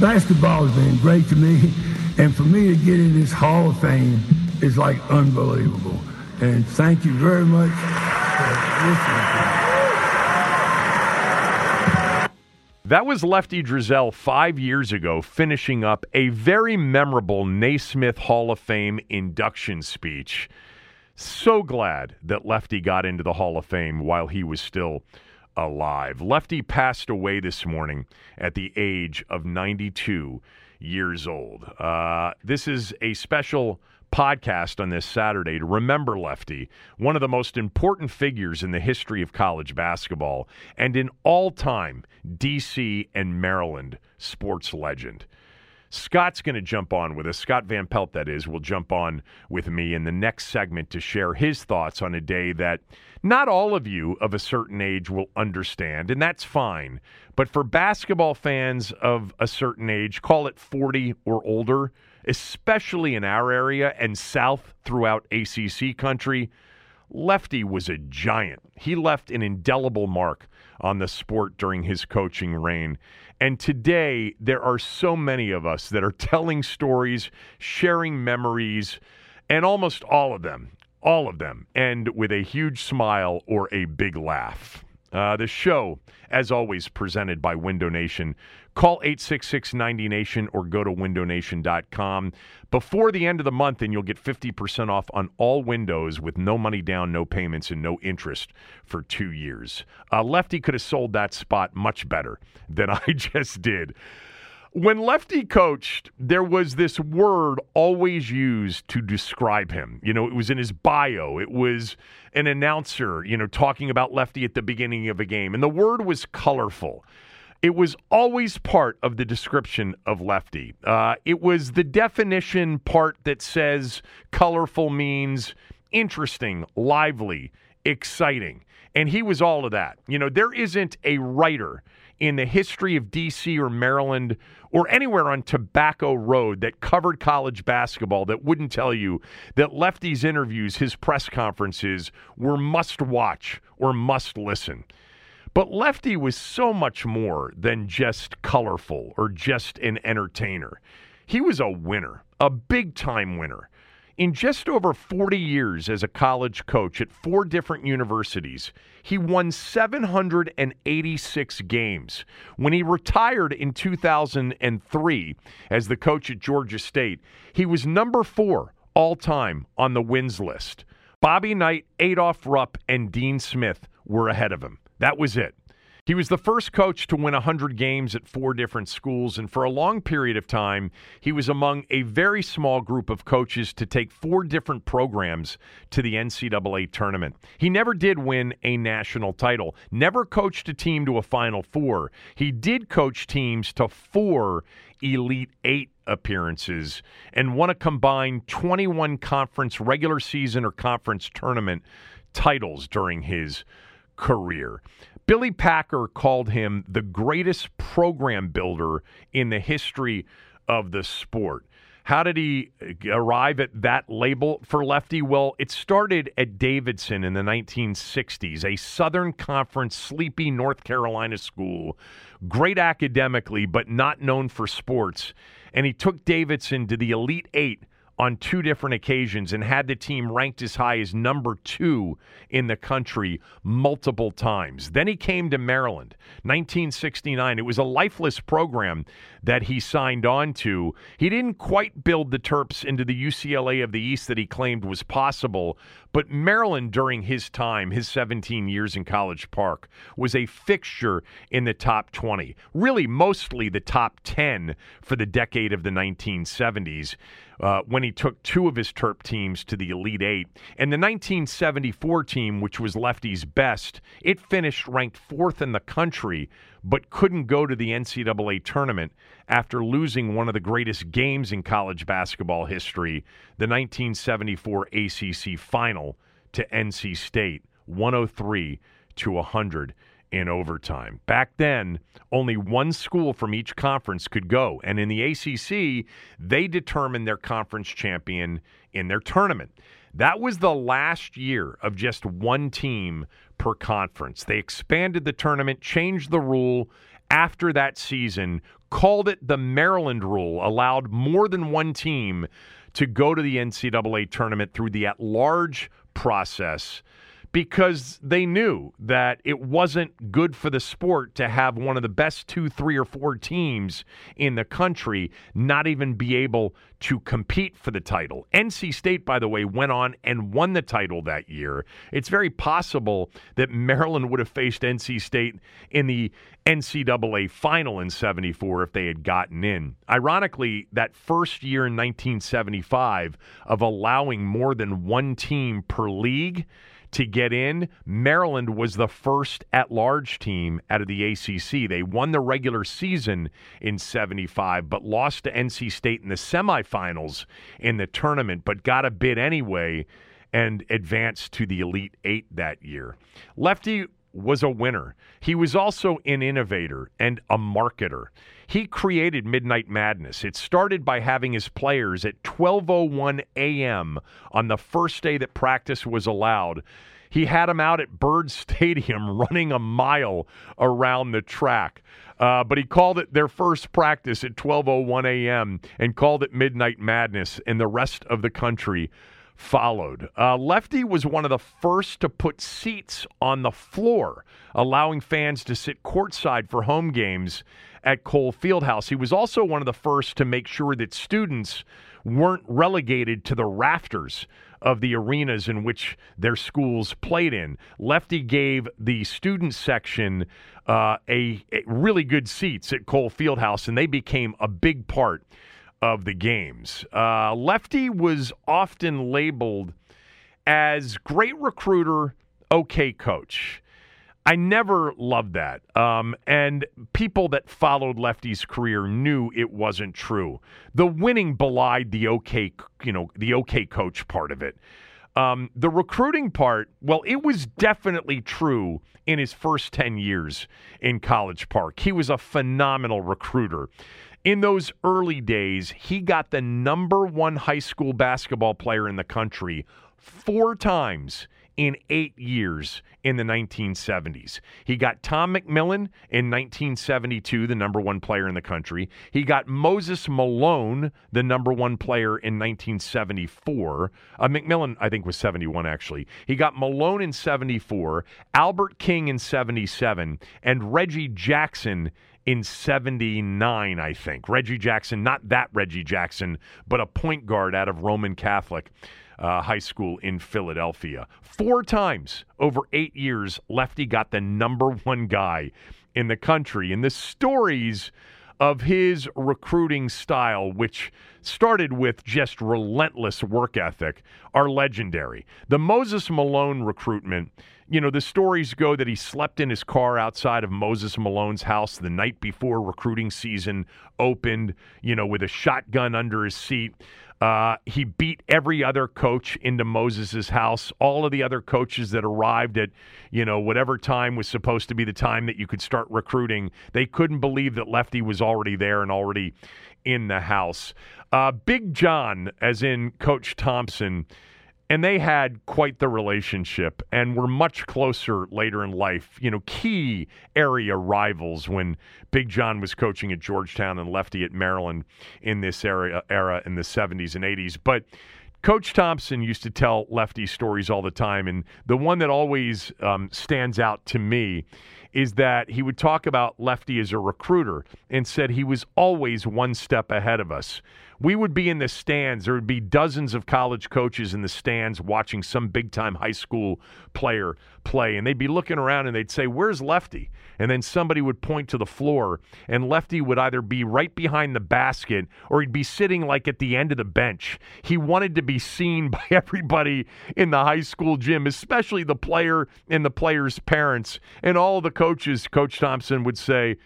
Basketball has been great to me. And for me to get in this Hall of Fame is like unbelievable. And thank you very much. That was Lefty Driesell five years ago, finishing up a very memorable Naismith Hall of Fame induction speech. So glad that Lefty got into the Hall of Fame while he was still alive. Lefty passed away this morning at the age of 92 years old. Uh, this is a special podcast on this Saturday to remember Lefty, one of the most important figures in the history of college basketball and in all time DC and Maryland sports legend. Scott's going to jump on with us. Scott Van Pelt, that is, will jump on with me in the next segment to share his thoughts on a day that not all of you of a certain age will understand, and that's fine. But for basketball fans of a certain age, call it 40 or older, especially in our area and south throughout ACC country, Lefty was a giant. He left an indelible mark on the sport during his coaching reign. And today, there are so many of us that are telling stories, sharing memories, and almost all of them, all of them, end with a huge smile or a big laugh. Uh, the show, as always, presented by Window Nation. Call 866 90 Nation or go to windownation.com before the end of the month, and you'll get 50% off on all windows with no money down, no payments, and no interest for two years. Uh, Lefty could have sold that spot much better than I just did. When Lefty coached, there was this word always used to describe him. You know, it was in his bio. It was an announcer, you know, talking about Lefty at the beginning of a game. And the word was colorful. It was always part of the description of Lefty. Uh, it was the definition part that says colorful means interesting, lively, exciting. And he was all of that. You know, there isn't a writer in the history of DC or Maryland or anywhere on Tobacco Road that covered college basketball that wouldn't tell you that Lefty's interviews, his press conferences, were must watch or must listen. But Lefty was so much more than just colorful or just an entertainer. He was a winner, a big time winner. In just over 40 years as a college coach at four different universities, he won 786 games. When he retired in 2003 as the coach at Georgia State, he was number four all time on the wins list. Bobby Knight, Adolph Rupp, and Dean Smith were ahead of him. That was it. He was the first coach to win 100 games at four different schools, and for a long period of time, he was among a very small group of coaches to take four different programs to the NCAA tournament. He never did win a national title, never coached a team to a Final Four. He did coach teams to four Elite Eight appearances and won a combined 21 conference regular season or conference tournament titles during his career. Billy Packer called him the greatest program builder in the history of the sport. How did he uh, arrive at that label for lefty? Well, it started at Davidson in the 1960s, a Southern Conference sleepy North Carolina school, great academically, but not known for sports. And he took Davidson to the Elite Eight on two different occasions and had the team ranked as high as number two in the country multiple times. Then he came to Maryland, 1969. It was a lifeless program that he signed on to. He didn't quite build the Terps into the UCLA of the East that he claimed was possible, but Maryland during his time, his 17 years in College Park, was a fixture in the top 20, really mostly the top 10 for the decade of the 1970s uh, when he took two of his Terp teams to the Elite Eight. And the 1974 team, which was Lefty's best, it finished ranked fourth in the country, but couldn't go to the NCAA tournament after losing one of the greatest games in college basketball history, the 1974 ACC final to NC State, 103 to 100 in overtime. Back then, only one school from each conference could go. And in the ACC, they determined their conference champion in their tournament. That was the last year of just one team per conference. They expanded the tournament, changed the rule after that season, called it the Maryland rule, allowed more than one team to go to the NCAA tournament through the at large process because they knew that it wasn't good for the sport to have one of the best two, three, or four teams in the country not even be able to compete for the title. NC State, by the way, went on and won the title that year. It's very possible that Maryland would have faced NC State in the NCAA final in 74 if they had gotten in. Ironically, that first year in 1975 of allowing more than one team per league to get in. Maryland was the first at large team out of the ACC. They won the regular season in 75, but lost to NC State in the semifinals in the tournament, but got a bid anyway and advanced to the Elite Eight that year. Lefty was a winner. He was also an innovator and a marketer. He created Midnight Madness. It started by having his players at 12:01 a.m. on the first day that practice was allowed. He had them out at Byrd Stadium running a mile around the track. Uh, but he called it their first practice at 12:01 a.m. and called it Midnight Madness, and the rest of the country followed. Uh, Lefty was one of the first to put seats on the floor, allowing fans to sit courtside for home games at Cole Fieldhouse. He was also one of the first to make sure that students weren't relegated to the rafters of the arenas in which their schools played in. Lefty gave the student section uh, a, a really good seats at Cole Fieldhouse, and they became a big part of the games. Uh, Lefty was often labeled as great recruiter, okay coach. I never loved that. Um, and people that followed Lefty's career knew it wasn't true. The winning belied the okay, you know, the okay coach part of it. Um, the recruiting part, well, it was definitely true in his first 10 years in College Park. He was a phenomenal recruiter. In those early days, he got the number one high school basketball player in the country four times in eight years in the 1970s. He got Tom McMillen in 1972, the number one player in the country. He got Moses Malone, the number one player in 1974. Uh, McMillen, I think, was 71, actually. He got Malone in 74, Albert King in 77, and Reggie Jackson in 79, I think. Reggie Jackson, not that Reggie Jackson, but a point guard out of Roman Catholic uh, High School in Philadelphia. Four times over eight years, Lefty got the number one guy in the country. And the stories of his recruiting style, which started with just relentless work ethic, are legendary. The Moses Malone recruitment, you know, the stories go that he slept in his car outside of Moses Malone's house the night before recruiting season opened, you know, with a shotgun under his seat. Uh, he beat every other coach into Moses's house. All of the other coaches that arrived at, you know, whatever time was supposed to be the time that you could start recruiting, they couldn't believe that Lefty was already there and already in the house. Uh, Big John, as in Coach Thompson, and they had quite the relationship and were much closer later in life. You know, key area rivals when Big John was coaching at Georgetown and Lefty at Maryland in this area era in the 70s and 80s. But Coach Thompson used to tell Lefty stories all the time, and the one that always um, stands out to me is that he would talk about Lefty as a recruiter and said he was always one step ahead of us we would be in the stands. There would be dozens of college coaches in the stands watching some big time high school player play. And they'd be looking around and they'd say, Where's Lefty? And then somebody would point to the floor, and Lefty would either be right behind the basket or he'd be sitting like at the end of the bench. He wanted to be seen by everybody in the high school gym, especially the player and the player's parents. And all the coaches, Coach Thompson would say,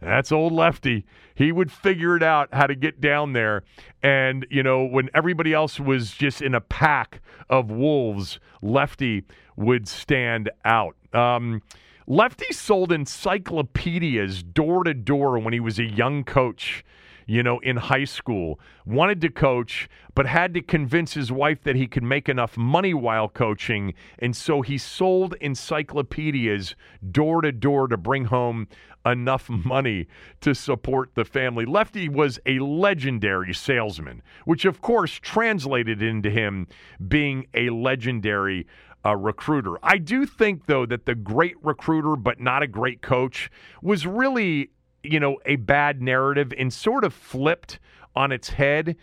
that's old Lefty. He would figure it out how to get down there. And, you know, when everybody else was just in a pack of wolves, Lefty would stand out. Um, Lefty sold encyclopedias door to door when he was a young coach you know, in high school, wanted to coach, but had to convince his wife that he could make enough money while coaching. And so he sold encyclopedias door to door to bring home enough money to support the family. Lefty was a legendary salesman, which of course translated into him being a legendary uh, recruiter. I do think, though, that the great recruiter but not a great coach was really you know, a bad narrative and sort of flipped on its head.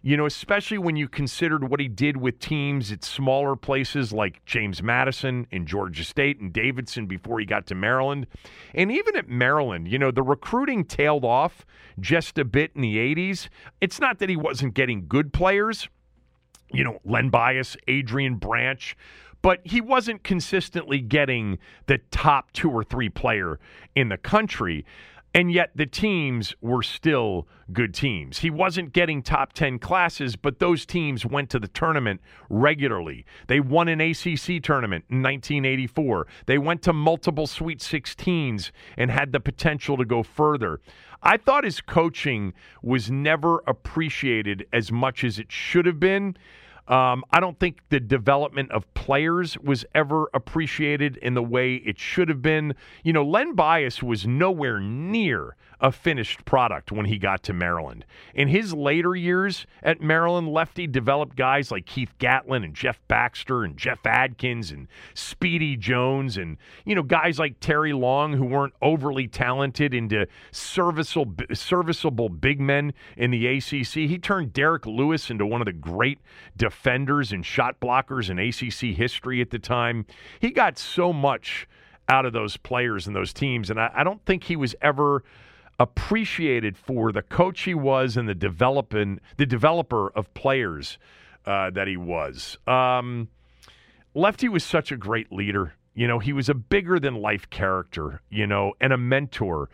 You know, especially when you considered what he did with teams at smaller places like James Madison and Georgia State and Davidson before he got to Maryland. And even at Maryland, you know, the recruiting tailed off just a bit in the 80s. It's not that he wasn't getting good players, you know, Len Bias, Adrian Branch, but he wasn't consistently getting the top two or three player in the country. And yet the teams were still good teams. He wasn't getting top 10 classes, but those teams went to the tournament regularly. They won an ACC tournament in 1984. They went to multiple Sweet 16s and had the potential to go further. I thought his coaching was never appreciated as much as it should have been. Um, I don't think the development of players was ever appreciated in the way it should have been. You know, Len Bias was nowhere near a finished product when he got to Maryland. In his later years at Maryland, Lefty developed guys like Keith Gatlin and Jeff Baxter and Jeff Adkins and Speedy Jones and, you know, guys like Terry Long who weren't overly talented into serviceable, serviceable big men in the ACC. He turned Derrick Lewis into one of the great defenders and shot blockers in ACC history at the time. He got so much out of those players and those teams, and I, I don't think he was ever – appreciated for the coach he was and the developing the developer of players uh, that he was. Um, Lefty was such a great leader. You know, he was a bigger than life character. You know, and a mentor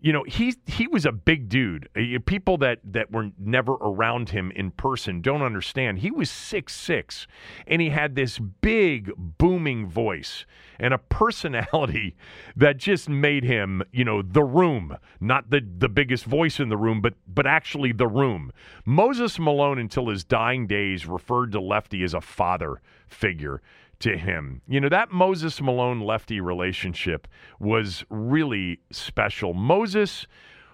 you know he he was a big dude. Uh, people that that were never around him in person don't understand. He was six six, and he had this big booming voice and a personality that just made him, you know, the room, not the the biggest voice in the room, but but actually the room. Moses Malone, until his dying days, referred to Lefty as a father figure to him. You know, that Moses Malone lefty relationship was really special. Moses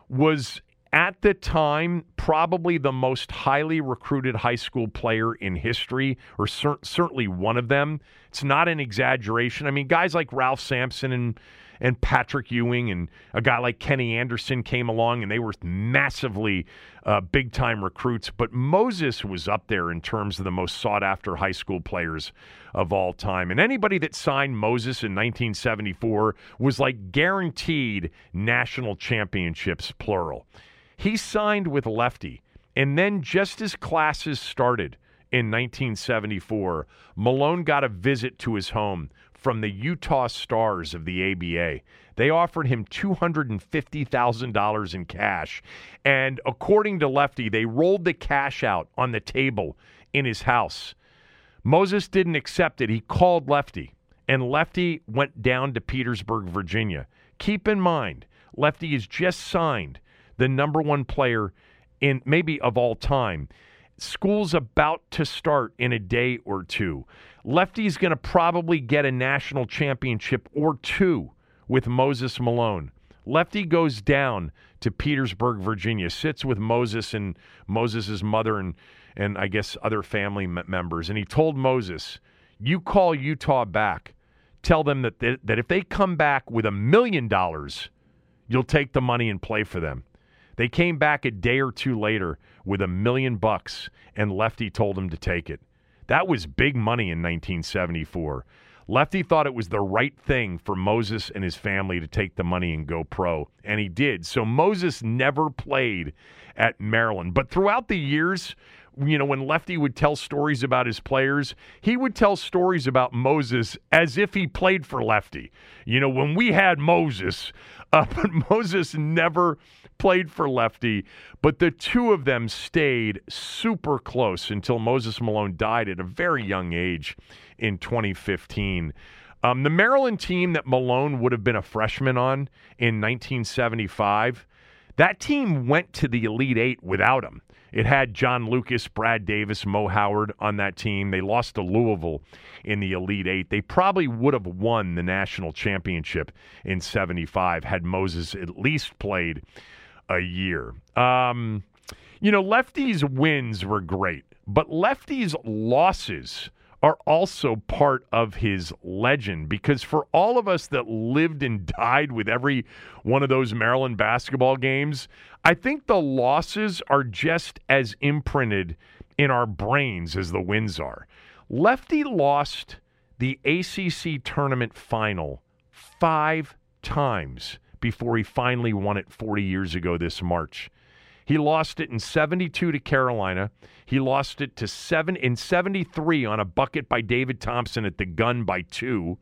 was at the time probably the most highly recruited high school player in history, or cer- certainly one of them. It's not an exaggeration. I mean, guys like Ralph Sampson and and Patrick Ewing and a guy like Kenny Anderson came along and they were massively uh, big time recruits. But Moses was up there in terms of the most sought after high school players of all time. And anybody that signed Moses in 1974 was like guaranteed national championships, plural. He signed with Lefty. And then, just as classes started in 1974, Malone got a visit to his home from the Utah Stars of the ABA. They offered him $250,000 in cash. And according to Lefty, they rolled the cash out on the table in his house. Moses didn't accept it. He called Lefty, and Lefty went down to Petersburg, Virginia. Keep in mind, Lefty has just signed the number one player in maybe of all time. School's about to start in a day or two. Lefty's going to probably get a national championship or two with Moses Malone. Lefty goes down to Petersburg, Virginia, sits with Moses and Moses' mother and, and I guess other family members. And he told Moses, You call Utah back. Tell them that, they, that if they come back with a million dollars, you'll take the money and play for them. They came back a day or two later with a million bucks, and Lefty told him to take it. That was big money in 1974. Lefty thought it was the right thing for Moses and his family to take the money and go pro, and he did. So Moses never played at Maryland. But throughout the years, you know, when Lefty would tell stories about his players, he would tell stories about Moses as if he played for Lefty. You know, when we had Moses, uh, but Moses never played for Lefty, but the two of them stayed super close until Moses Malone died at a very young age in 2015. Um, the Maryland team that Malone would have been a freshman on in 1975, that team went to the Elite Eight without him. It had John Lucas, Brad Davis, Mo Howard on that team. They lost to Louisville in the Elite Eight. They probably would have won the national championship in 75 had Moses at least played a year. Um, you know, Lefty's wins were great, but Lefty's losses are also part of his legend because for all of us that lived and died with every one of those Maryland basketball games, I think the losses are just as imprinted in our brains as the wins are. Lefty lost the ACC tournament final five times before he finally won it 40 years ago this March. He lost it in 72 to Carolina. He lost it to 7 in 73 on a bucket by David Thompson at the gun by 2.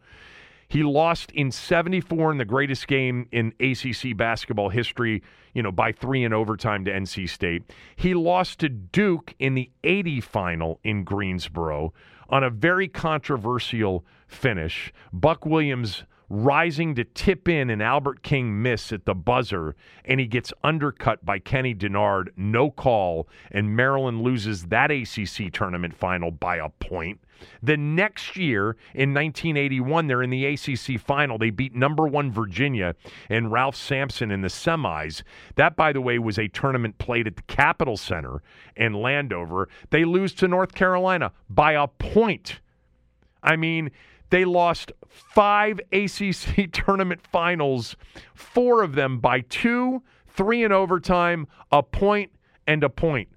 He lost in 74 in the greatest game in ACC basketball history, you know, by 3 in overtime to NC State. He lost to Duke in the 80 final in Greensboro on a very controversial finish. Buck Williams rising to tip in an Albert King miss at the buzzer, and he gets undercut by Kenny Dennard, no call, and Maryland loses that ACC tournament final by a point. The next year, in 1981, they're in the ACC final. They beat number one Virginia and Ralph Sampson in the semis. That, by the way, was a tournament played at the Capitol Center in Landover. They lose to North Carolina by a point. I mean, they lost five ACC tournament finals, four of them by two, three in overtime, a point, and a point.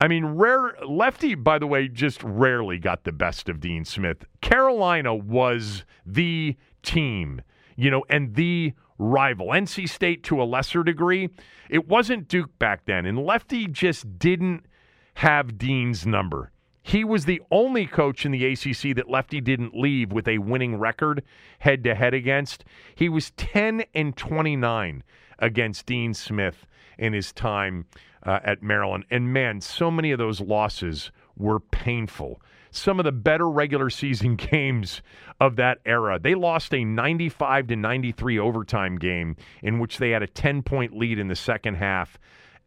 I mean, rare lefty, by the way, just rarely got the best of Dean Smith. Carolina was the team, you know, and the rival. NC State to a lesser degree. It wasn't Duke back then, and Lefty just didn't have Dean's number. He was the only coach in the ACC that Lefty didn't leave with a winning record head to head against. He was 10 and 29 against Dean Smith in his time uh, at Maryland. And man, so many of those losses were painful. Some of the better regular season games of that era. They lost a 95 to 93 overtime game in which they had a 10 point lead in the second half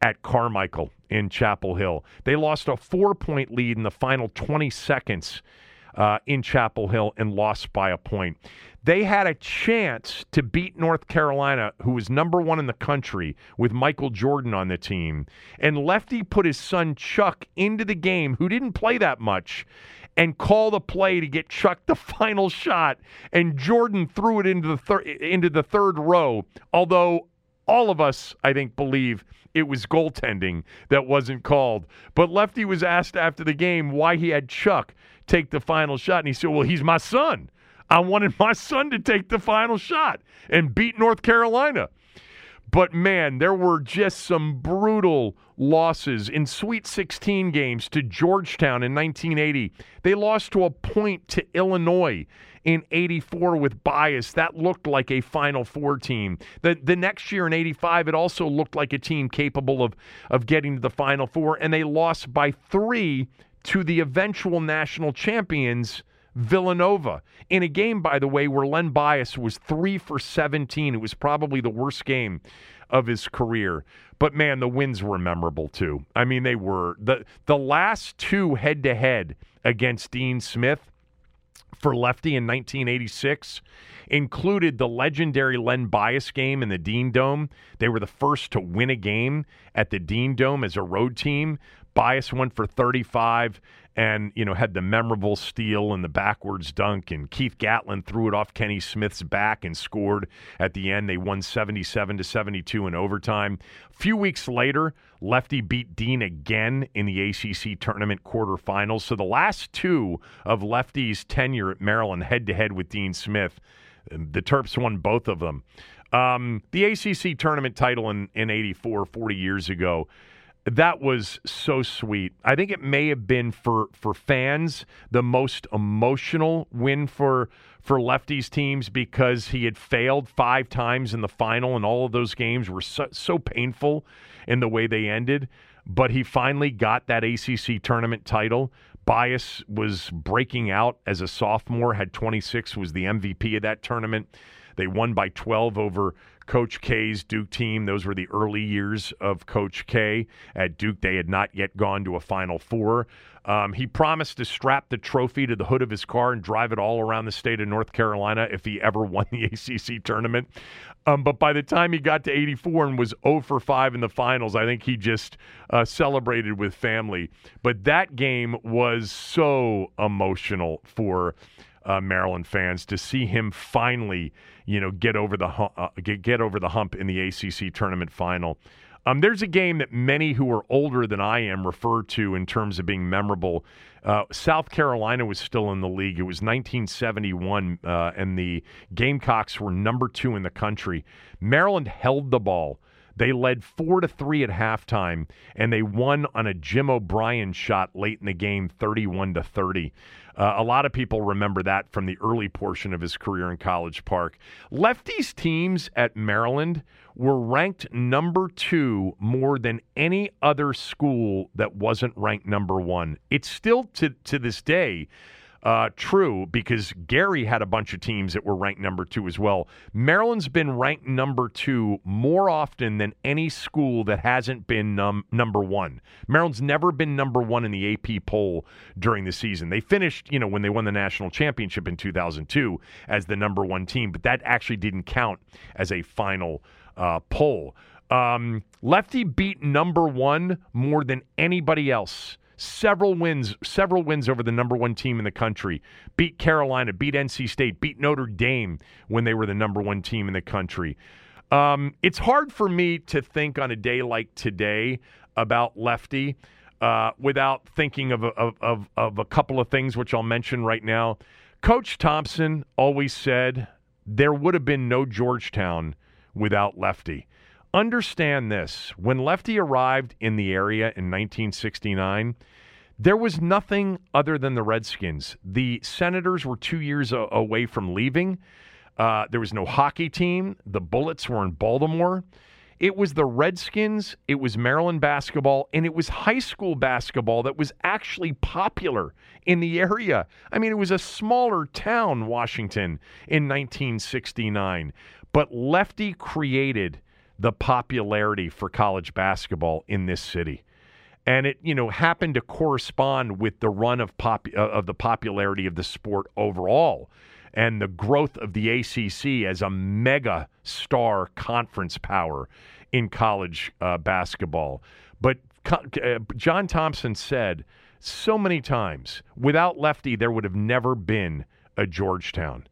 at Carmichael in Chapel Hill. They lost a four point lead in the final 20 seconds uh, in Chapel Hill and lost by a point. They had a chance to beat North Carolina, who was number one in the country, with Michael Jordan on the team. And Lefty put his son Chuck into the game, who didn't play that much, and call the play to get Chuck the final shot. And Jordan threw it into the thir- into the third row. Although all of us, I think, believe it was goaltending that wasn't called. But Lefty was asked after the game why he had Chuck take the final shot. And he said, Well, he's my son. I wanted my son to take the final shot and beat North Carolina. But man, there were just some brutal losses in Sweet 16 games to Georgetown in 1980. They lost to a point to Illinois in 84 with bias. That looked like a Final Four team. The, the next year in 85, it also looked like a team capable of, of getting to the Final Four, and they lost by three to the eventual national champions, Villanova in a game, by the way, where Len Bias was three for 17. It was probably the worst game of his career. But man, the wins were memorable too. I mean, they were the the last two head to head against Dean Smith for Lefty in 1986 included the legendary Len Bias game in the Dean Dome. They were the first to win a game at the Dean Dome as a road team. Bias went for 35 and, you know, had the memorable steal and the backwards dunk. And Keith Gatlin threw it off Kenny Smith's back and scored at the end. They won 77 to 72 in overtime. A few weeks later, Lefty beat Dean again in the ACC tournament quarterfinals. So the last two of Lefty's tenure at Maryland head to head with Dean Smith, the Terps won both of them. Um, the ACC tournament title in, in 84, 40 years ago that was so sweet. I think it may have been for for fans the most emotional win for for lefties teams because he had failed five times in the final and all of those games were so, so painful in the way they ended. But he finally got that ACC tournament title. Bias was breaking out as a sophomore, had 26, was the MVP of that tournament. They won by 12 over Coach K's Duke team. Those were the early years of Coach K at Duke. They had not yet gone to a Final Four. Um, he promised to strap the trophy to the hood of his car and drive it all around the state of North Carolina if he ever won the ACC tournament. Um, but by the time he got to 84 and was 0 for 5 in the finals, I think he just uh, celebrated with family. But that game was so emotional for uh, Maryland fans to see him finally, you know, get over the hump, uh, get, get over the hump in the ACC tournament final. Um, there's a game that many who are older than I am refer to in terms of being memorable. Uh, South Carolina was still in the league. It was 1971, uh, and the Gamecocks were number two in the country. Maryland held the ball. They led four to three at halftime, and they won on a Jim O'Brien shot late in the game, 31 to 30. Uh, a lot of people remember that from the early portion of his career in College Park. Lefty's teams at Maryland were ranked number two more than any other school that wasn't ranked number one. It's still to, to this day uh, true because Gary had a bunch of teams that were ranked number two as well. Maryland's been ranked number two more often than any school that hasn't been num- number one. Maryland's never been number one in the AP poll during the season. They finished, you know, when they won the national championship in 2002 as the number one team, but that actually didn't count as a final uh, poll. Um, Lefty beat number one more than anybody else several wins, several wins over the number one team in the country. Beat Carolina, beat NC State, beat Notre Dame when they were the number one team in the country. Um, it's hard for me to think on a day like today about Lefty uh, without thinking of a, of, of, of a couple of things, which I'll mention right now. Coach Thompson always said there would have been no Georgetown without Lefty. Understand this when Lefty arrived in the area in 1969, there was nothing other than the Redskins. The Senators were two years a- away from leaving. Uh, there was no hockey team. The Bullets were in Baltimore. It was the Redskins, it was Maryland basketball, and it was high school basketball that was actually popular in the area. I mean, it was a smaller town, Washington, in 1969. But Lefty created the popularity for college basketball in this city. And it, you know, happened to correspond with the run of pop uh, of the popularity of the sport overall and the growth of the ACC as a mega star conference power in college uh, basketball. But uh, John Thompson said so many times, without Lefty, there would have never been a Georgetown.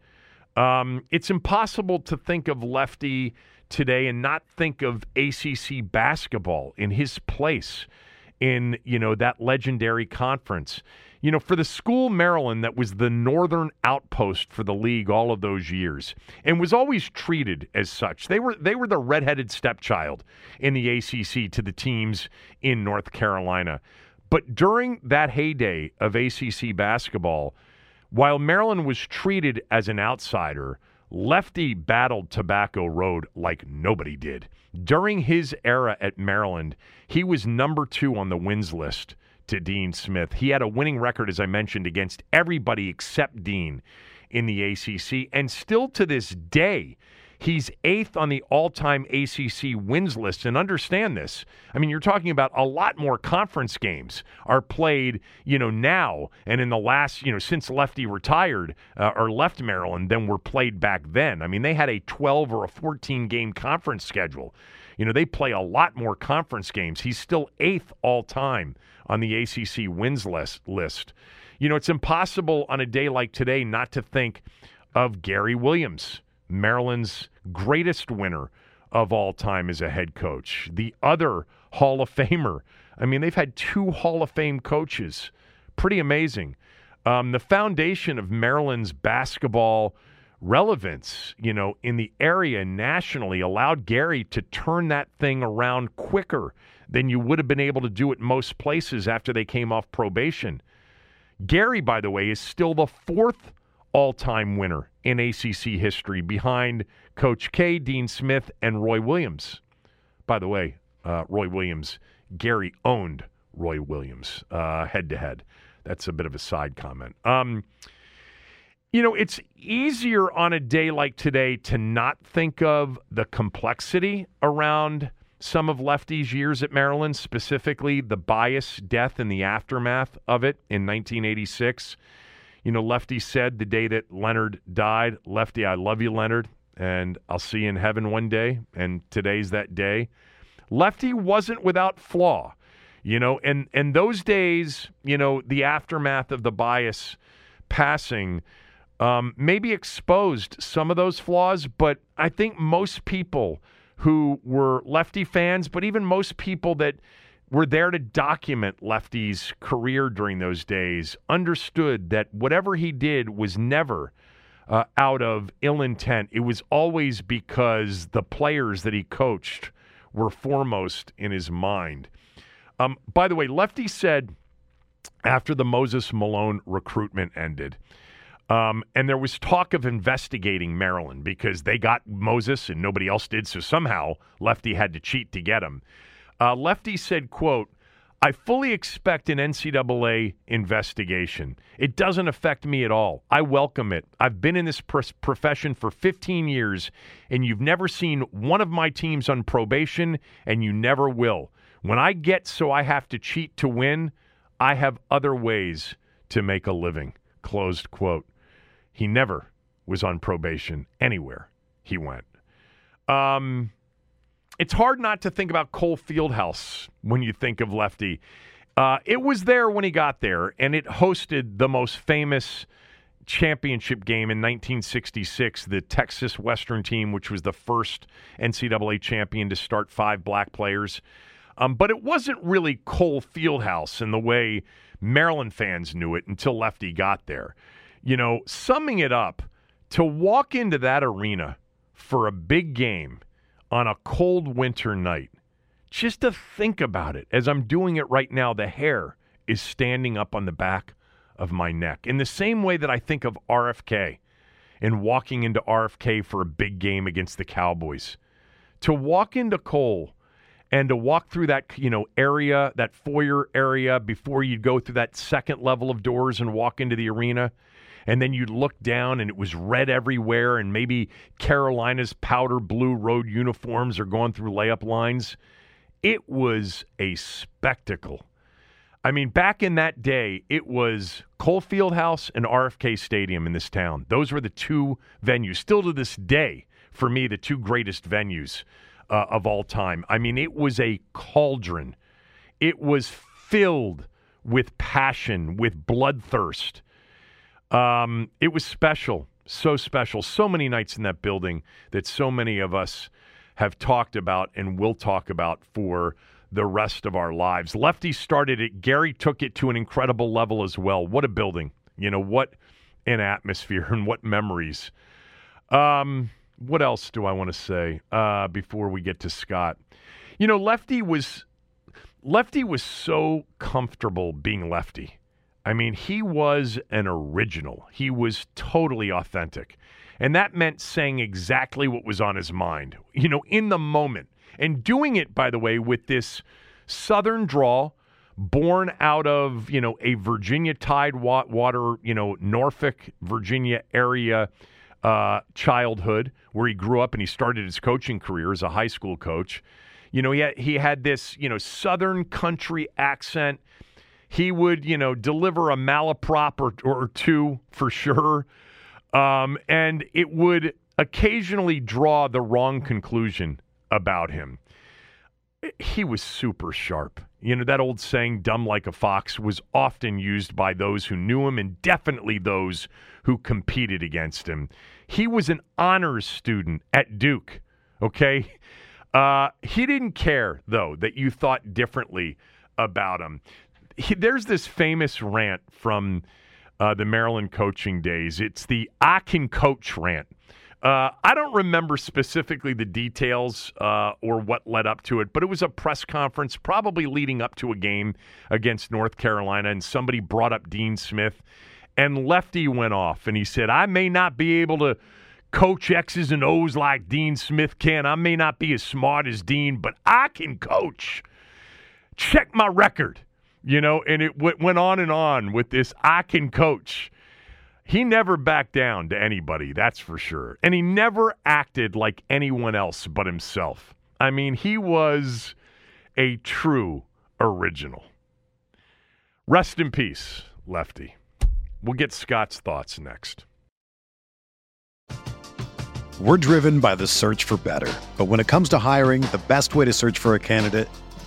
Um, it's impossible to think of Lefty today and not think of ACC basketball in his place in, you know, that legendary conference. You know, for the school Maryland that was the northern outpost for the league all of those years and was always treated as such. They were they were the redheaded stepchild in the ACC to the teams in North Carolina. But during that heyday of ACC basketball, while Maryland was treated as an outsider, Lefty battled Tobacco Road like nobody did. During his era at Maryland, he was number two on the wins list to Dean Smith. He had a winning record, as I mentioned, against everybody except Dean in the ACC. And still to this day, He's eighth on the all time ACC wins list. And understand this. I mean, you're talking about a lot more conference games are played, you know, now and in the last, you know, since Lefty retired uh, or left Maryland than were played back then. I mean, they had a 12 or a 14 game conference schedule. You know, they play a lot more conference games. He's still eighth all time on the ACC wins list. list. You know, it's impossible on a day like today not to think of Gary Williams. Maryland's greatest winner of all time as a head coach. The other Hall of Famer. I mean, they've had two Hall of Fame coaches. Pretty amazing. Um, the foundation of Maryland's basketball relevance, you know, in the area nationally allowed Gary to turn that thing around quicker than you would have been able to do at most places after they came off probation. Gary, by the way, is still the fourth all time winner in ACC history behind Coach K, Dean Smith, and Roy Williams. By the way, uh, Roy Williams, Gary owned Roy Williams head to head. That's a bit of a side comment. Um, you know, it's easier on a day like today to not think of the complexity around some of Lefty's years at Maryland, specifically the bias, death, and the aftermath of it in 1986. You know, Lefty said the day that Leonard died, Lefty, I love you, Leonard, and I'll see you in heaven one day. And today's that day. Lefty wasn't without flaw, you know, and, and those days, you know, the aftermath of the bias passing um, maybe exposed some of those flaws, but I think most people who were lefty fans, but even most people that were there to document Lefty's career during those days understood that whatever he did was never uh, out of ill intent. It was always because the players that he coached were foremost in his mind. Um, by the way, Lefty said after the Moses Malone recruitment ended, um, and there was talk of investigating Maryland because they got Moses and nobody else did. So somehow Lefty had to cheat to get him. Uh, Lefty said, quote, I fully expect an NCAA investigation. It doesn't affect me at all. I welcome it. I've been in this profession for 15 years, and you've never seen one of my teams on probation, and you never will. When I get so I have to cheat to win, I have other ways to make a living. Closed quote. He never was on probation anywhere he went. Um, it's hard not to think about Cole Fieldhouse when you think of Lefty. Uh, it was there when he got there, and it hosted the most famous championship game in 1966, the Texas Western team, which was the first NCAA champion to start five black players. Um, but it wasn't really Cole Fieldhouse in the way Maryland fans knew it until Lefty got there. You know, summing it up, to walk into that arena for a big game on a cold winter night. Just to think about it, as I'm doing it right now, the hair is standing up on the back of my neck. In the same way that I think of RFK and walking into RFK for a big game against the Cowboys. To walk into Cole and to walk through that you know area, that foyer area before you go through that second level of doors and walk into the arena and then you'd look down and it was red everywhere, and maybe Carolina's powder blue road uniforms are going through layup lines. It was a spectacle. I mean, back in that day, it was Cole Fieldhouse and RFK Stadium in this town. Those were the two venues. Still to this day, for me, the two greatest venues uh, of all time. I mean, it was a cauldron. It was filled with passion, with bloodthirst. Um, it was special, so special. So many nights in that building that so many of us have talked about and will talk about for the rest of our lives. Lefty started it. Gary took it to an incredible level as well. What a building. You know, what an atmosphere and what memories. Um, what else do I want to say uh, before we get to Scott? You know, Lefty was Lefty was so comfortable being Lefty. I mean, he was an original. He was totally authentic. And that meant saying exactly what was on his mind, you know, in the moment. And doing it, by the way, with this southern drawl, born out of you know a Virginia Tidewater, you know Norfolk, Virginia area uh, childhood where he grew up and he started his coaching career as a high school coach. You know, he had, he had this you know Southern country accent. He would you know deliver a malaprop or, or two for sure, um, and it would occasionally draw the wrong conclusion about him. He was super sharp. You know, that old saying, dumb like a fox, was often used by those who knew him and definitely those who competed against him. He was an honors student at Duke, okay? Uh, he didn't care, though, that you thought differently about him. He, there's this famous rant from uh, the Maryland coaching days. It's the I can coach rant. Uh, I don't remember specifically the details uh, or what led up to it, but it was a press conference, probably leading up to a game against North Carolina, and somebody brought up Dean Smith, and Lefty went off, and he said, "I may not be able to." Coach X's and O's like Dean Smith can. I may not be as smart as Dean, but I can coach. Check my record, you know, and it w- went on and on with this I can coach he never backed down to anybody, that's for sure. And he never acted like anyone else but himself. I mean, he was a true original. Rest in peace, Lefty. We'll get Scott's thoughts next. We're driven by the search for better. But when it comes to hiring, the best way to search for a candidate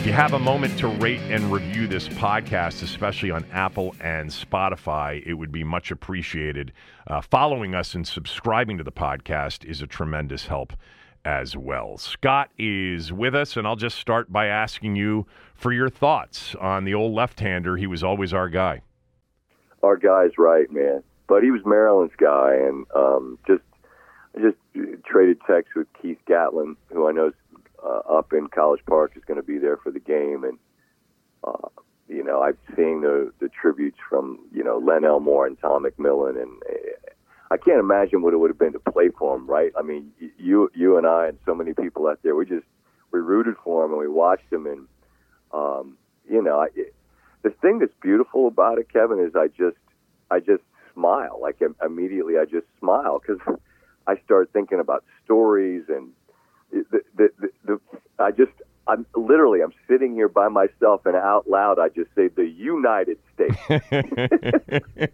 If you have a moment to rate and review this podcast, especially on Apple and Spotify, it would be much appreciated. Uh, following us and subscribing to the podcast is a tremendous help as well. Scott is with us, and I'll just start by asking you for your thoughts on the old left hander. He was always our guy. Our guy's right, man. But he was Maryland's guy, and um, just I just traded texts with Keith Gatlin, who I know is uh, up in College Park, is going to be there for the game, and uh, you know I've seen the the tributes from you know Len Elmore and Tom McMillen, and uh, I can't imagine what it would have been to play for him, right? I mean, you you and I and so many people out there, we just we rooted for him and we watched him, and um, you know, I, the thing that's beautiful about it, Kevin, is I just I just smile like immediately. I just smile because I start thinking about stories and the, the, the, the I just I'm literally I'm sitting here by myself and out loud I just say the United States.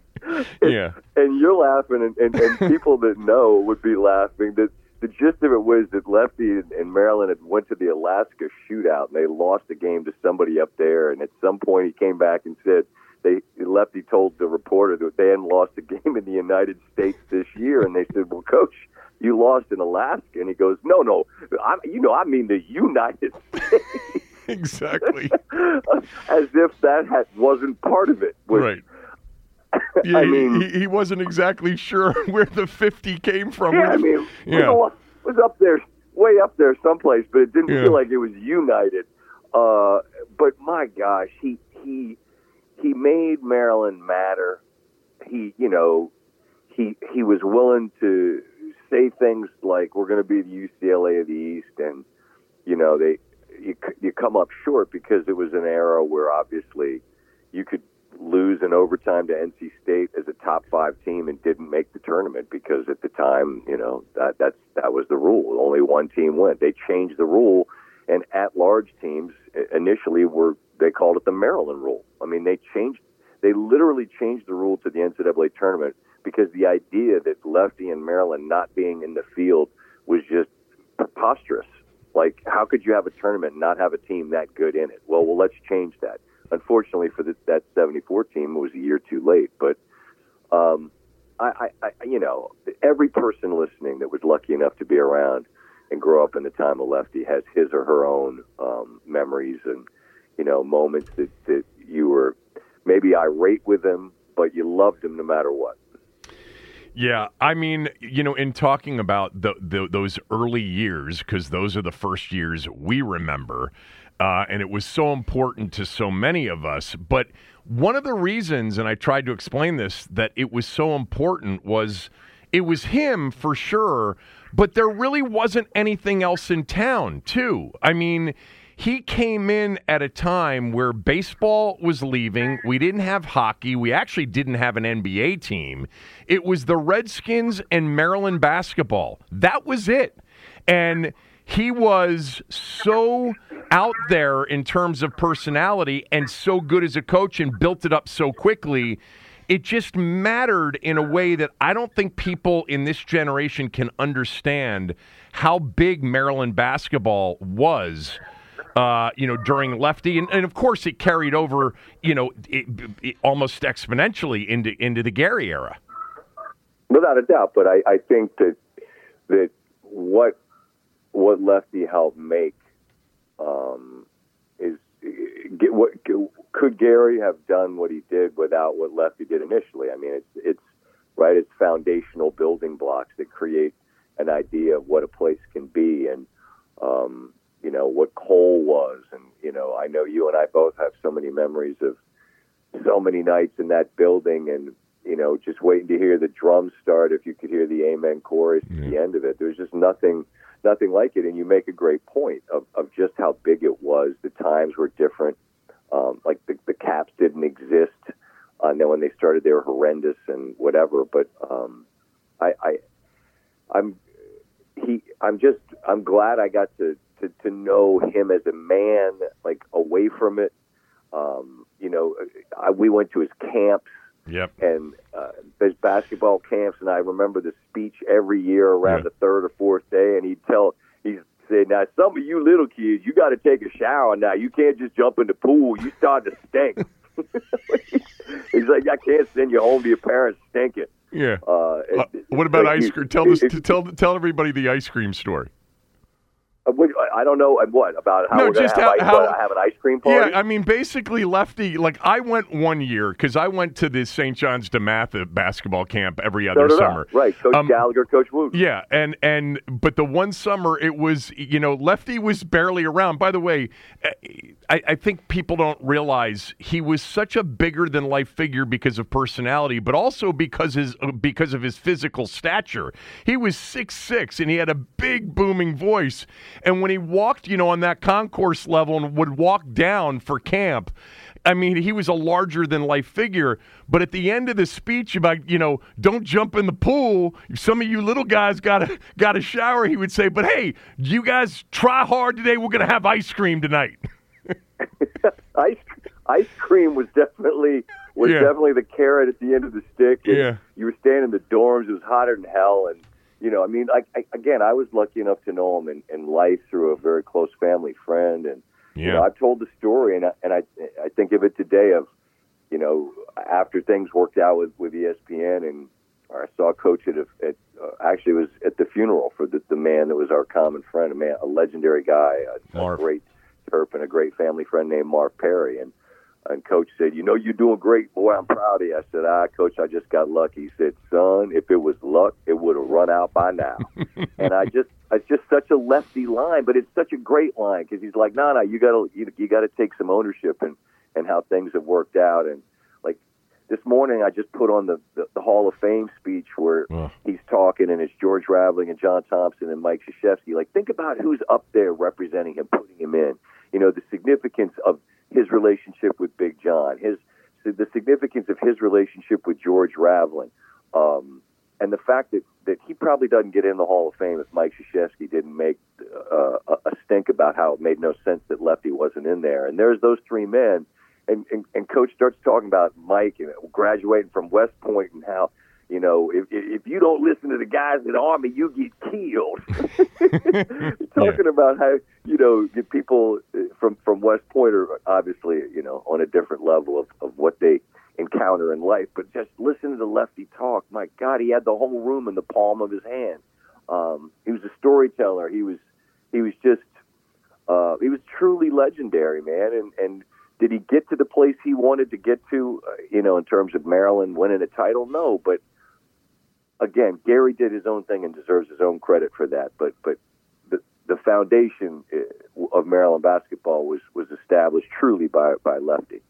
yeah. And you're laughing, and, and, and people that know would be laughing. That the gist of it was that Lefty and, and Maryland had went to the Alaska shootout, and they lost the game to somebody up there. And at some point, he came back and said they Lefty told the reporter that they hadn't lost a game in the United States this year, and they said, "Well, coach." You lost in Alaska, and he goes, "No, no, I, you know, I mean the United States." exactly. As if that had, wasn't part of it. Which, right. Yeah, I mean, he, he wasn't exactly sure where the 50 came from. yeah, I mean, yeah. it was, it was up there, way up there someplace, but it didn't Yeah. feel like it was united. Uh, but my gosh, he he he made Maryland matter. He, you know, he he was willing to say things like we're going to be the UCLA of the East, and you know they you you come up short because it was an era where obviously you could lose in overtime to NC State as a top five team and didn't make the tournament because at the time you know that that's that was the rule. Only one team went. They changed the rule, and at large teams initially were they called it the Maryland rule. I mean they changed they literally changed the rule to the NCAA tournament because the idea that Lefty and Maryland not being in the field was just preposterous. Like, how could you have a tournament and not have a team that good in it? Well, well, let's change that. Unfortunately for the, that '74 team, it was a year too late. But um, I, I, I, you know, every person listening that was lucky enough to be around and grow up in the time of Lefty has his or her own um, memories and you know moments that that you were maybe irate with him, but you loved him no matter what. Yeah, I mean, you know, in talking about the, the those early years, because those are the first years we remember, uh, and it was so important to so many of us. But one of the reasons, and I tried to explain this, that it was so important was it was him for sure, but there really wasn't anything else in town, too. I mean, he came in at a time where baseball was leaving. We didn't have hockey. We actually didn't have an NBA team. It was the Redskins and Maryland basketball. That was it. And he was so out there in terms of personality and so good as a coach and built it up so quickly. It just mattered in a way that I don't think people in this generation can understand how big Maryland basketball was uh, you know, during lefty, and, and of course it carried over, you know, it, it, almost exponentially into into the Gary era. Without a doubt, but I, I think that that what what Lefty helped make um, is get what could Gary have done what he did without what Lefty did initially? I mean, it's it's right. It's foundational building blocks that create an idea of what a place can be, and um, you know what Cole was, and you know I know you and I both have so many memories of so many nights in that building, and you know just waiting to hear the drums start. If you could hear the Amen chorus at the end of it, there's just nothing nothing like it. And you make a great point of, of just how big it was. The times were different. Um, like the, the caps didn't exist. Uh, and then when they started, they were horrendous and whatever. But um, I, I, I'm he. I'm just. I'm glad I got to, to to know him as a man, like away from it. Um, you know, I, we went to his camps Yep. and uh, there's basketball camps, and I remember the speech every year around Yeah. the third or fourth day, and he'd tell, he'd say, "Now, some of you little kids, you got to take a shower now. You can't just jump in the pool. You start to stink." He's like, "I can't send you home to your parents stinking." Yeah. Uh, Uh, what about ice cream? Tell this. it- Tell tell everybody the ice cream story. Uh, I don't know uh, what about how No, just have, how- ice, how- uh, have an ice cream party. Yeah, I mean, basically, Lefty. Like, I went one year because I went to the St. John's DeMatha basketball camp every other did I. summer. right? Coach Um, Gallagher, Coach Wootten. Yeah, and and but the one summer it was you know Lefty was barely around. By the way, eh, I, I think people don't realize he was such a bigger than life figure because of personality, but also because his because of his physical stature. He was six six and he had a big booming voice. And when he walked, you know, on that concourse level and would walk down for camp. I mean, he was a larger than life figure, but at the end of the speech about, you know, don't jump in the pool, some of you little guys got to got a shower, he would say, "But hey, you guys try hard today. We're going to have ice cream tonight." ice ice cream was definitely was Yeah. definitely the carrot at the end of the stick. and Yeah. you were staying in the dorms. It was hotter than hell, and you know, I mean, I, I, again, I was lucky enough to know him in, in life through a very close family friend, and you know, Yeah. I've told the story, and I, and I I think of it today of you know after things worked out with with ESPN, and I saw Coach at, a, at uh, actually it was at the funeral for the, the man that was our common friend, a man, a legendary guy, a, a great Terp, and a great family friend named Mark Perry, and. And coach said, "You know, you're doing great, boy. I'm proud of you." I said, "Ah, coach, I just got lucky." He said, "Son, if it was luck, it would have run out by now." and I just, it's just such a lefty line, but it's such a great line because he's like, "No, no, you got to, you, you got to take some ownership and and how things have worked out." And like this morning, I just put on the the, the Hall of Fame speech where he's talking, and it's George Raveling and John Thompson and Mike Krzyzewski. Like, think about who's up there representing him, putting him in. You know, the significance of his relationship with Big John, his the significance of his relationship with George Raveling, um, and the fact that, that he probably doesn't get in the Hall of Fame if Mike Krzyzewski didn't make uh, a, stink about how it made no sense that Lefty wasn't in there. And there's those three men, and, and, and Coach starts talking about Mike and graduating from West Point and how you know if if you don't listen to the guys in the Army, you get killed. talking about how you know people from from West Point are obviously you know on a different level of, of what they encounter in life. But just listen to the lefty talk. My God, he had the whole room in the palm of his hand. Um, he was a storyteller. He was he was just uh, he was truly legendary, man. And and did he get to the place he wanted to get to? Uh, you know, in terms of Maryland winning a title, no. But again, Gary did his own thing and deserves his own credit for that. But but the foundation uh, of Maryland basketball was was established truly by by Lefty.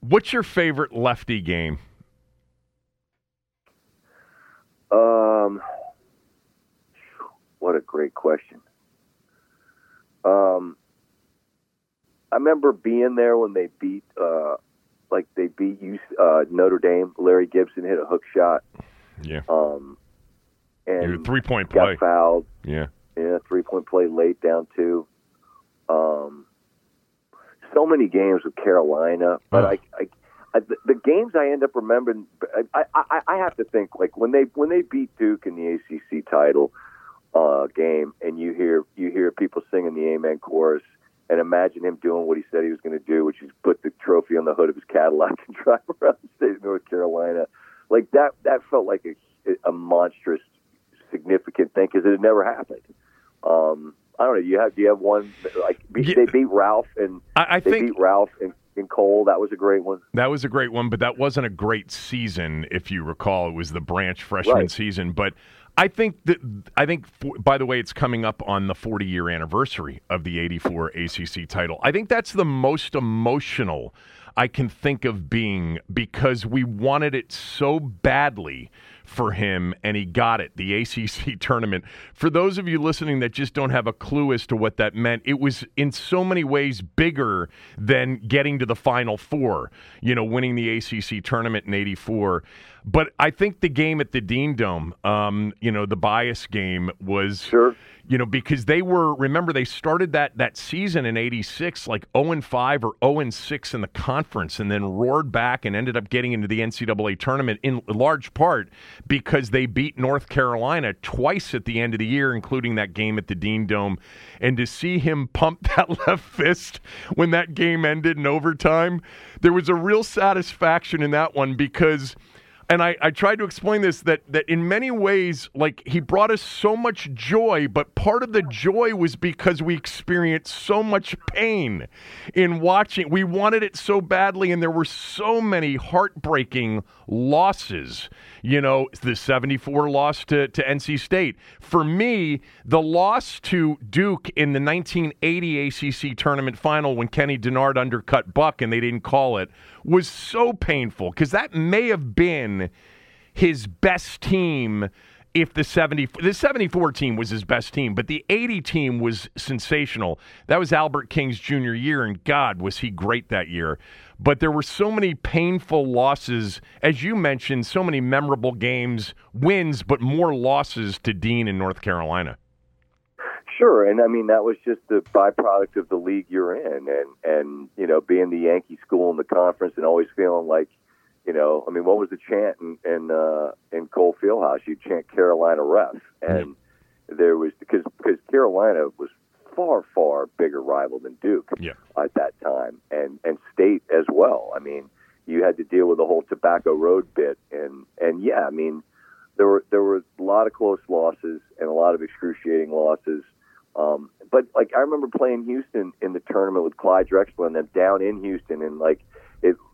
What's your favorite lefty game? Um, what a great question. Um, I remember being there when they beat, uh, like they beat uh, Notre Dame. Larry Gibson hit a hook shot, Yeah. um, and three point play. fouled. Yeah. Yeah, three point play late down two. Um, so many games with Carolina, but Ugh. I, I, I the, the games I end up remembering. I, I, I have to think like when they when they beat Duke in the ACC title uh, game, and you hear you hear people singing the Amen chorus, and imagine him doing what he said he was going to do, which is put the trophy on the hood of his Cadillac and drive around the state of North Carolina. Like that, that felt like a, a monstrous, significant thing because it had never happened. Um, I don't know. You have do you have one like Yeah. they beat Ralph and I, I they think beat Ralph and, and Cole. That was a great one. That was a great one, but that wasn't a great season, if you recall. It was the branch freshman Right. season. But I think that I think, by the way, it's coming up on the 40 year anniversary of the '84 ACC title. I think that's the most emotional I can think of being because we wanted it so badly for him and he got it the ACC tournament for those of you listening that just don't have a clue as to what that meant it was in so many ways bigger than getting to the final four you know winning the ACC tournament in 84 but I think the game at the Dean Dome um, you know the bias game was Sure. You know because they were remember they started that that season in 86 like 0 and 5 or 0 and 6 in the conference and then roared back and ended up getting into the NCAA tournament in large part because they beat North Carolina twice at the end of the year including that game at the Dean Dome. And to see him pump that left fist when that game ended in overtime there was a real satisfaction in that one because and I, I tried to explain this that that in many ways like he brought us so much joy but part of the joy was because we experienced so much pain in watching. We wanted it so badly and there were so many heartbreaking losses you know the 74 loss to, to NC State. For me the loss to Duke in the 1980 ACC tournament final when Kenny Dennard undercut Buck and they didn't call it was so painful because that may have been his best team if the 70 the 74 team was his best team but the 80 team was sensational. That was Albert King's junior year and god was he great that year. But there were so many painful losses as you mentioned so many memorable games wins but more losses to Dean in North Carolina. Sure, and I mean that was just the byproduct of the league you're in, and and you know being the Yankee school in the conference, and always feeling like, you know, I mean, what was the chant in in, uh, in Cole Fieldhouse? You chant Carolina ref, and there was because because Carolina was far far bigger rival than Duke Yeah. at that time, and and State as well. I mean, you had to deal with the whole Tobacco Road bit, and and yeah, I mean, there were there were a lot of close losses and a lot of excruciating losses. Um, but like I remember playing Houston in the tournament with Clyde Drexler and them down in Houston, and like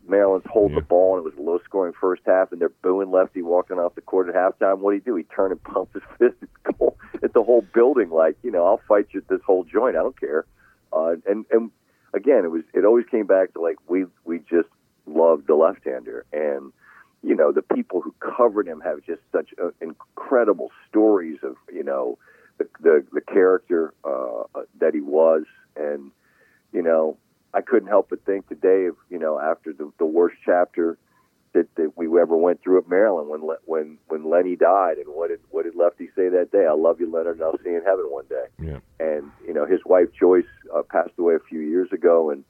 Maryland's hold Yeah. the ball and it was a low scoring first half, and they're booing Lefty walking off the court at halftime. What do he do? He turned and pumped his fist at the, goal, at the whole building, like you know, I'll fight you at this whole joint. I don't care. Uh, and and again, it was it always came back to like we we just loved the left hander and you know the people who covered him have just such uh, incredible stories of you know the the, the character uh, that he was and you know I couldn't help but think today of you know after the, the worst chapter that, that we ever went through at Maryland when when when Lenny died and what did what did Lefty say that day? I love you Leonard and I'll see you in heaven one day. Yeah. and you know his wife Joyce uh, passed away a few years ago, and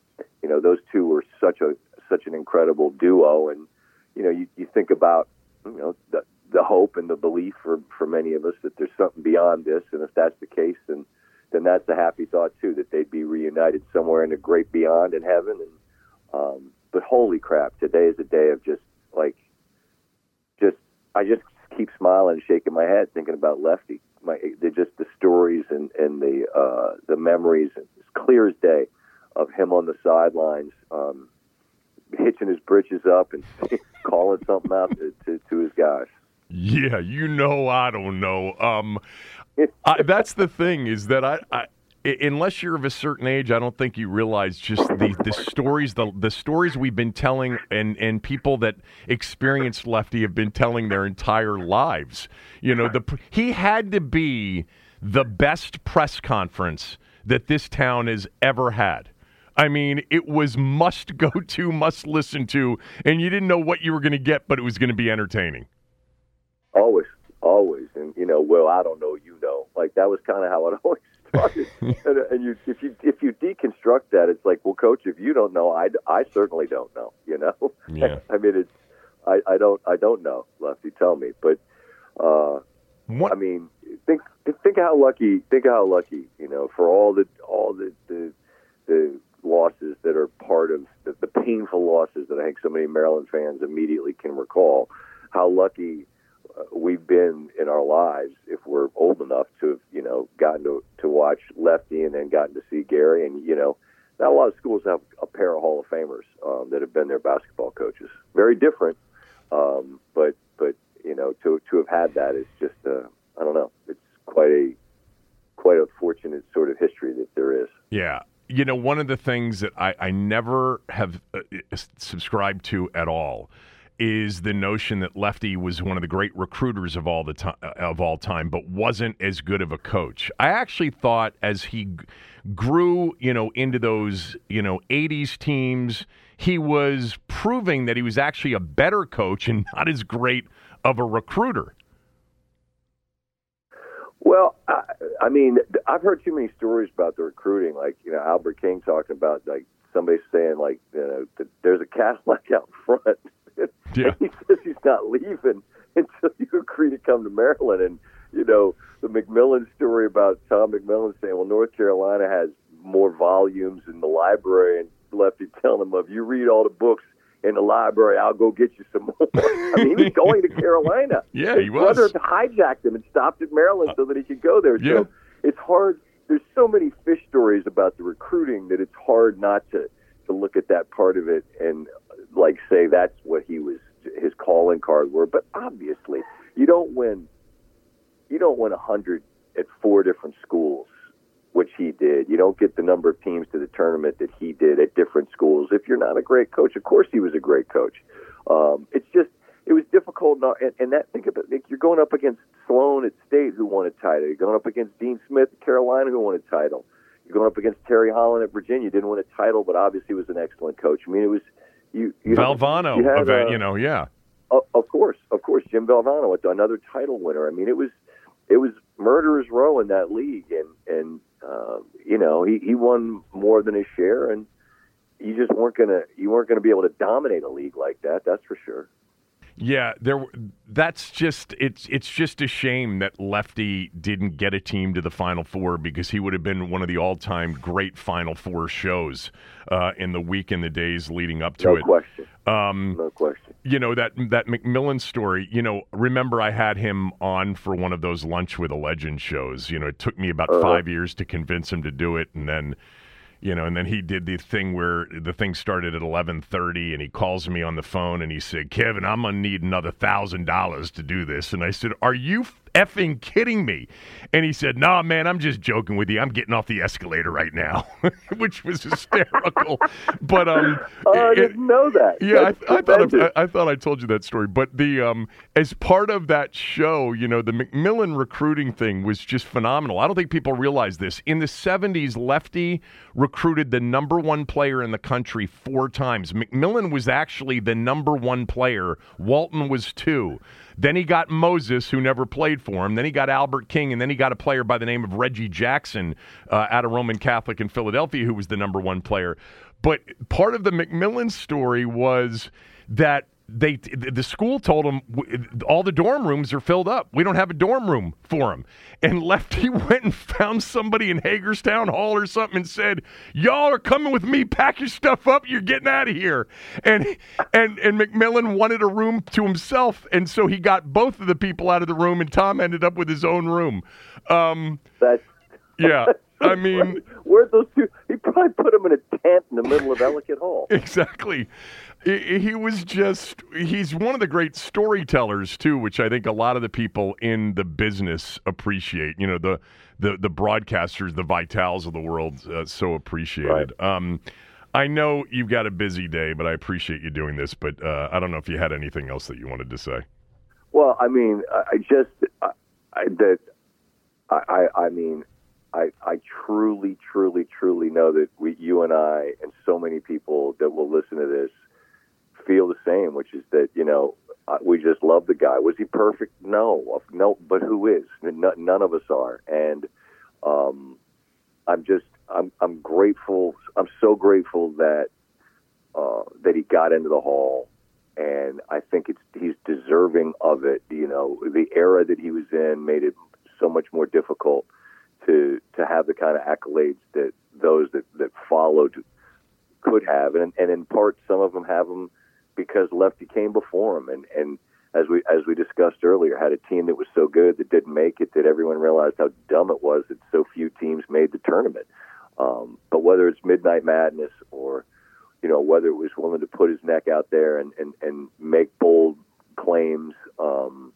you know those two were such a such an incredible duo, and you know you, you think about you know the the hope and the belief for for many of us that there's something beyond this, and if that's the case, then then that's a happy thought too that they'd be reunited somewhere in the great beyond in heaven, and um, but holy crap, today is a day of just like just I just keep smiling and shaking my head thinking about Lefty. My they're just the stories and and the uh, the memories. It's clear as day of him on the sidelines, um, hitching his britches up and calling something out to, to, to his guys. Yeah, you know, I don't know. Um, I, that's the thing is that I, I, i- unless you're of a certain age, I don't think you realize just the, the stories, the the stories we've been telling, and and people that experienced Lefty have been telling their entire lives. You know, the he had to be the best press conference that this town has ever had. I mean, it was must go to, must listen to, and you didn't know what you were going to get, but it was going to be entertaining. Always, always, and you know, well, I don't know, you know, like that was kind of how it always started. and, and you, if you if you deconstruct that, it's like, well, coach, if you don't know, I, I certainly don't know. You know, Yeah. I mean, it's I, I don't I don't know, Lefty. Tell me, but uh, What, I mean, think think how lucky think how lucky you know for all the all the the, the losses that are part of the, the painful losses that I think so many Maryland fans immediately can recall. How lucky we've been in our lives if we're old enough to have you know gotten to to watch Lefty and then gotten to see Gary and you know. Not a lot of schools have a pair of Hall of Famers um, that have been their basketball coaches. Very different, um, but but you know to to have had that is just uh, I don't know. It's quite a quite a fortunate sort of history that there is. Yeah. You know, one of the things that I, I never have uh, subscribed to at all is the notion that Lefty was one of the great recruiters of all the time uh, of all time, but wasn't as good of a coach. I actually thought as he grew, you know, into those, you know, 80s teams, he was proving that he was actually a better coach and not as great of a recruiter. Well, I, I mean, I've heard too many stories about the recruiting. Like you know, Albert King talking about like somebody saying like you know there's a Cadillac out front. Yeah. he says he's not leaving until you agree to come to Maryland. And you know, the McMillen story about Tom McMillen saying, "Well, North Carolina has more volumes in the library," and Lefty telling him, "If you read all the books." In the library, I'll go get you some more. I mean, he was going to Carolina. Yeah, His he was. brother hijacked him and stopped at Maryland so that he could go there. yeah. So it's hard. There's so many fish stories about the recruiting that it's hard not to to look at that part of it and like say that's what he was his calling card were. But obviously, you don't win. You don't win a hundred at four different schools, which he did. You don't get the number of teams to the tournament that he did at different schools if you're not a great coach. Of course, he was a great coach. Um, it's just it was difficult, not, and, and that think about it, you're going up against Sloan at State who won a title. You're going up against Dean Smith at Carolina who won a title. You're going up against Terry Holland at Virginia. Didn't win a title, but obviously was an excellent coach. I mean, it was you. you Valvano, you had, event, uh, you know, yeah. O- of course, of course, Jim Valvano, another title winner. I mean, it was it was murderers row in that league, and and uh, you know, he he won more than his share, and you just weren't gonna you weren't gonna be able to dominate a league like that. That's for sure. Yeah, there. That's just it's it's just a shame that Lefty didn't get a team to the Final Four because he would have been one of the all-time great Final Four shows uh, in the week and the days leading up to no it. Question. Um, no question. You know that that McMillen story. You know, remember I had him on for one of those lunch with a legend shows. You know, it took me about uh-huh. five years to convince him to do it, and then you know and then he did the thing where the thing started at 11.30 and he calls me on the phone and he said kevin i'm going to need another thousand dollars to do this. And i said are you effing kidding me. And he said nah man i'm just joking with you. I'm getting off the escalator right now which was hysterical. But um oh, i didn't know that. Yeah I, I, thought I, I, thought i told you that story. But the um as part of that show you know the mcmillen recruiting thing was just phenomenal. I don't think people realize this. In the 70s lefty recruited the number one player in the country four times. Mcmillen was actually the number one player. Walton was two then he got Moses, who never played for him. Then he got Albert King, and then he got a player by the name of Reggie Jackson uh, out of Roman Catholic in Philadelphia, who was the number one player. But part of the McMillen story was that they the school told him all the dorm rooms are filled up. We don't have a dorm room for him. And Lefty went and found somebody in Hagerstown Hall or something and said, "Y'all are coming with me. Pack your stuff up. You're getting out of here." And and and McMillen wanted a room to himself, and so he got both of the people out of the room, and Tom ended up with his own room. Um, That's yeah. I mean, where'd those two? He probably put them in a tent in the middle of Ellicott Hall. Exactly. He, he was just, he's one of the great storytellers, too, which I think a lot of the people in the business appreciate. You know, the, the, the broadcasters, the Vitales of the world, uh, so appreciated. Right. Um, I know you've got a busy day, but I appreciate you doing this. But uh, I don't know if you had anything else that you wanted to say. Well, I mean, I just I, I, that I, I mean, I, I truly, truly, truly know that we, you and I, and so many people that will listen to this, feel the same, which is that you know we just love the guy. Was he perfect? No, no. But who is? None of us are, and um, I'm just I'm I'm grateful. I'm so grateful that uh, that he got into the hall, and I think it's he's deserving of it. You know, the era that he was in made it so much more difficult to to have the kind of accolades that those that, that followed could have, and and in part some of them have them because Lefty came before him, and and as we as we discussed earlier, had a team that was so good that didn't make it that everyone realized how dumb it was that so few teams made the tournament. Um, but whether it's Midnight Madness or you know whether it was willing to put his neck out there and and, and make bold claims, um,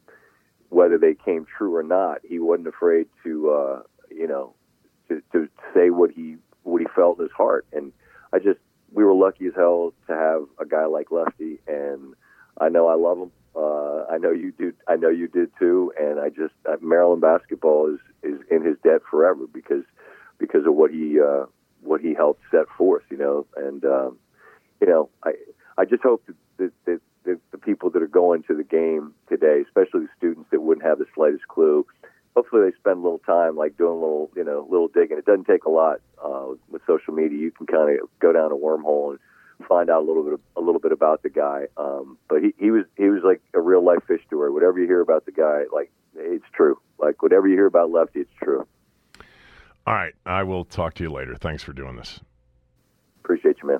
whether they came true or not, he wasn't afraid to uh, you know to, to say what he what he felt in his heart. And I just we were lucky as hell to have a guy like Lefty, and I know I love him. Uh, I know you do. I know you did too. And I just uh, Maryland basketball is is in his debt forever because because of what he uh, what he helped set forth. You know, and um, you know, I I just hope that, that, that, that the people that are going to the game today, especially the students that wouldn't have the slightest clue, hopefully they spend a little time like doing a little you know little digging. It doesn't take a lot uh, with social media. You can kind of go down a wormhole and find out a little bit a little bit about the guy. Um, but he, he was he was like a real life fish story. Whatever you hear about the guy, like it's true. Like whatever you hear about Lefty, it's true. All right, I will talk to you later. Thanks for doing this. Appreciate you, man.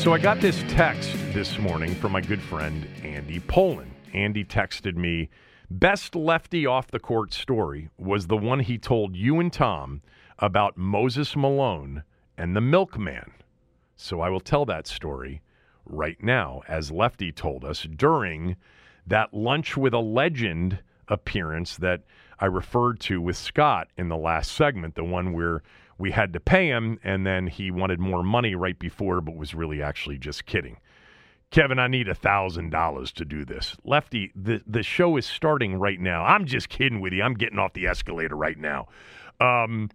So I got this text this morning from my good friend Andy Pollin. Andy texted me, best lefty off the court story was the one he told you and Tom about Moses Malone and the milkman. So I will tell that story right now, as Lefty told us during that lunch with a legend appearance that I referred to with Scott in the last segment, the one where we had to pay him, and then he wanted more money right before, but was really actually just kidding. Kevin, I need a thousand dollars to do this. Lefty, the the show is starting right now. I'm just kidding with you. I'm getting off the escalator right now. Um,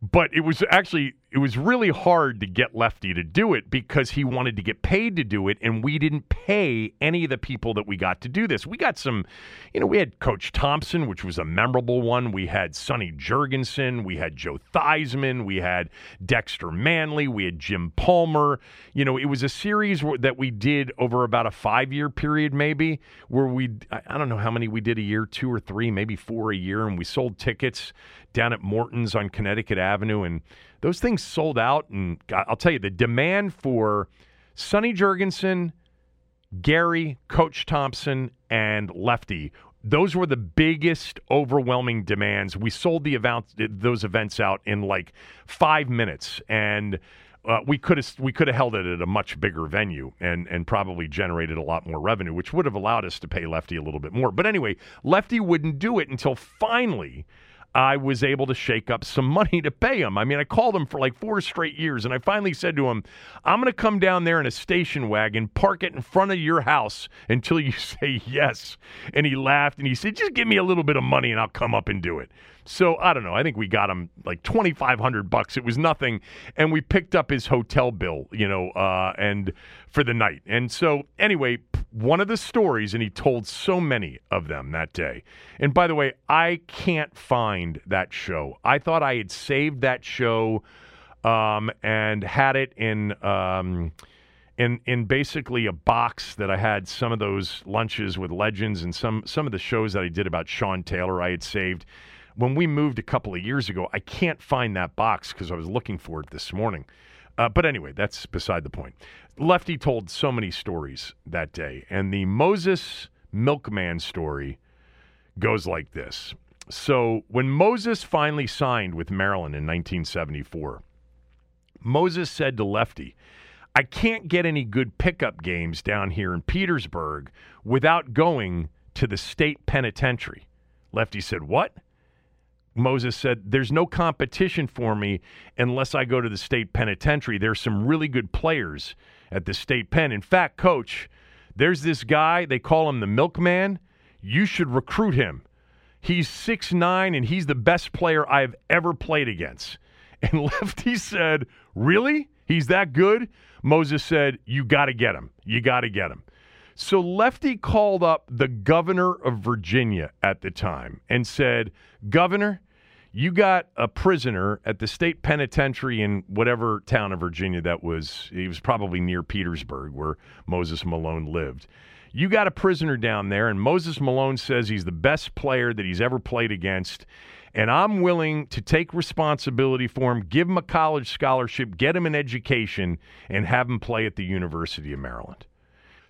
but it was actually it was really hard to get Lefty to do it because he wanted to get paid to do it, and we didn't pay any of the people that we got to do this. We got some, you know, we had Coach Thompson, which was a memorable one. We had Sonny Jurgensen, we had Joe Theismann, we had Dexter Manley, we had Jim Palmer. You know, it was a series that we did over about a five year period, maybe, where we I don't know how many we did a year, two or three, maybe four a year, and we sold tickets down at Morton's on Connecticut Avenue and those things sold out. And I'll tell you, the demand for Sonny Jurgensen, Gary, Coach Thompson, and Lefty. Those were the biggest, overwhelming demands. We sold the event, those events out in like five minutes, and uh, we could have we could have held it at a much bigger venue and and probably generated a lot more revenue, which would have allowed us to pay Lefty a little bit more. But anyway, Lefty wouldn't do it until finally I was able to shake up some money to pay him. I mean, I called him for like four straight years, and I finally said to him, I'm going to come down there in a station wagon, park it in front of your house until you say yes. And he laughed and he said, Just give me a little bit of money and I'll come up and do it. So I don't know. I think we got him like twenty five hundred bucks. It was nothing, and we picked up his hotel bill, you know, uh, and for the night. And so anyway, one of the stories, and he told so many of them that day. And by the way, I can't find that show. I thought I had saved that show um, and had it in. Um, in in basically a box that I had some of those lunches with legends and some some of the shows that I did about Sean Taylor I had saved when we moved a couple of years ago, I can't find that box because I was looking for it this morning. Uh, but anyway, that's beside the point. Lefty told so many stories that day, and the Moses Milkman story goes like this. So, when Moses finally signed with Maryland in 1974, Moses said to Lefty, I can't get any good pickup games down here in Petersburg without going to the state penitentiary. Lefty said, What? Moses said, There's no competition for me unless I go to the state penitentiary. There's some really good players at the state pen. In fact, coach, there's this guy, they call him the milkman. You should recruit him. He's six nine, and he's the best player I've ever played against. And Lefty said, Really? He's that good? Moses said, You got to get him. You got to get him. So Lefty called up the governor of Virginia at the time and said, Governor, you got a prisoner at the state penitentiary in whatever town of Virginia that was. He was probably near Petersburg, where Moses Malone lived. You got a prisoner down there, and Moses Malone says he's the best player that he's ever played against. And I'm willing to take responsibility for him, give him a college scholarship, get him an education, and have him play at the University of Maryland.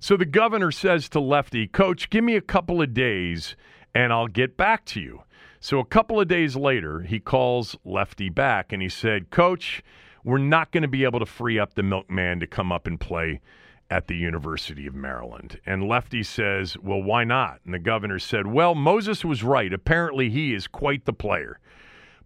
So the governor says to Lefty, Coach, give me a couple of days and I'll get back to you. So a couple of days later, he calls Lefty back and he said, Coach, we're not going to be able to free up the milkman to come up and play at the University of Maryland. And Lefty says, Well, why not? And the governor said, Well, Moses was right. Apparently, he is quite the player.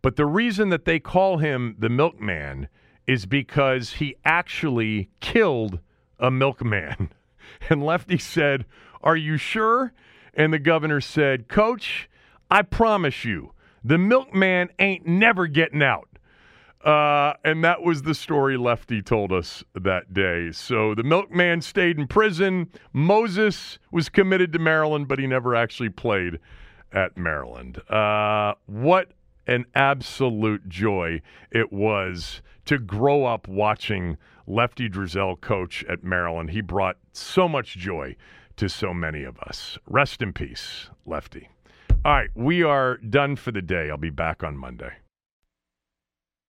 But the reason that they call him the milkman is because he actually killed a milkman. And Lefty said, Are you sure? And the governor said, Coach, I promise you, the milkman ain't never getting out. Uh, and that was the story Lefty told us that day. So the milkman stayed in prison. Moses was committed to Maryland, but he never actually played at Maryland. Uh, what an absolute joy it was to grow up watching Lefty Driesell coach at Maryland. He brought so much joy to so many of us. Rest in peace, Lefty. All right, we are done for the day. I'll be back on Monday.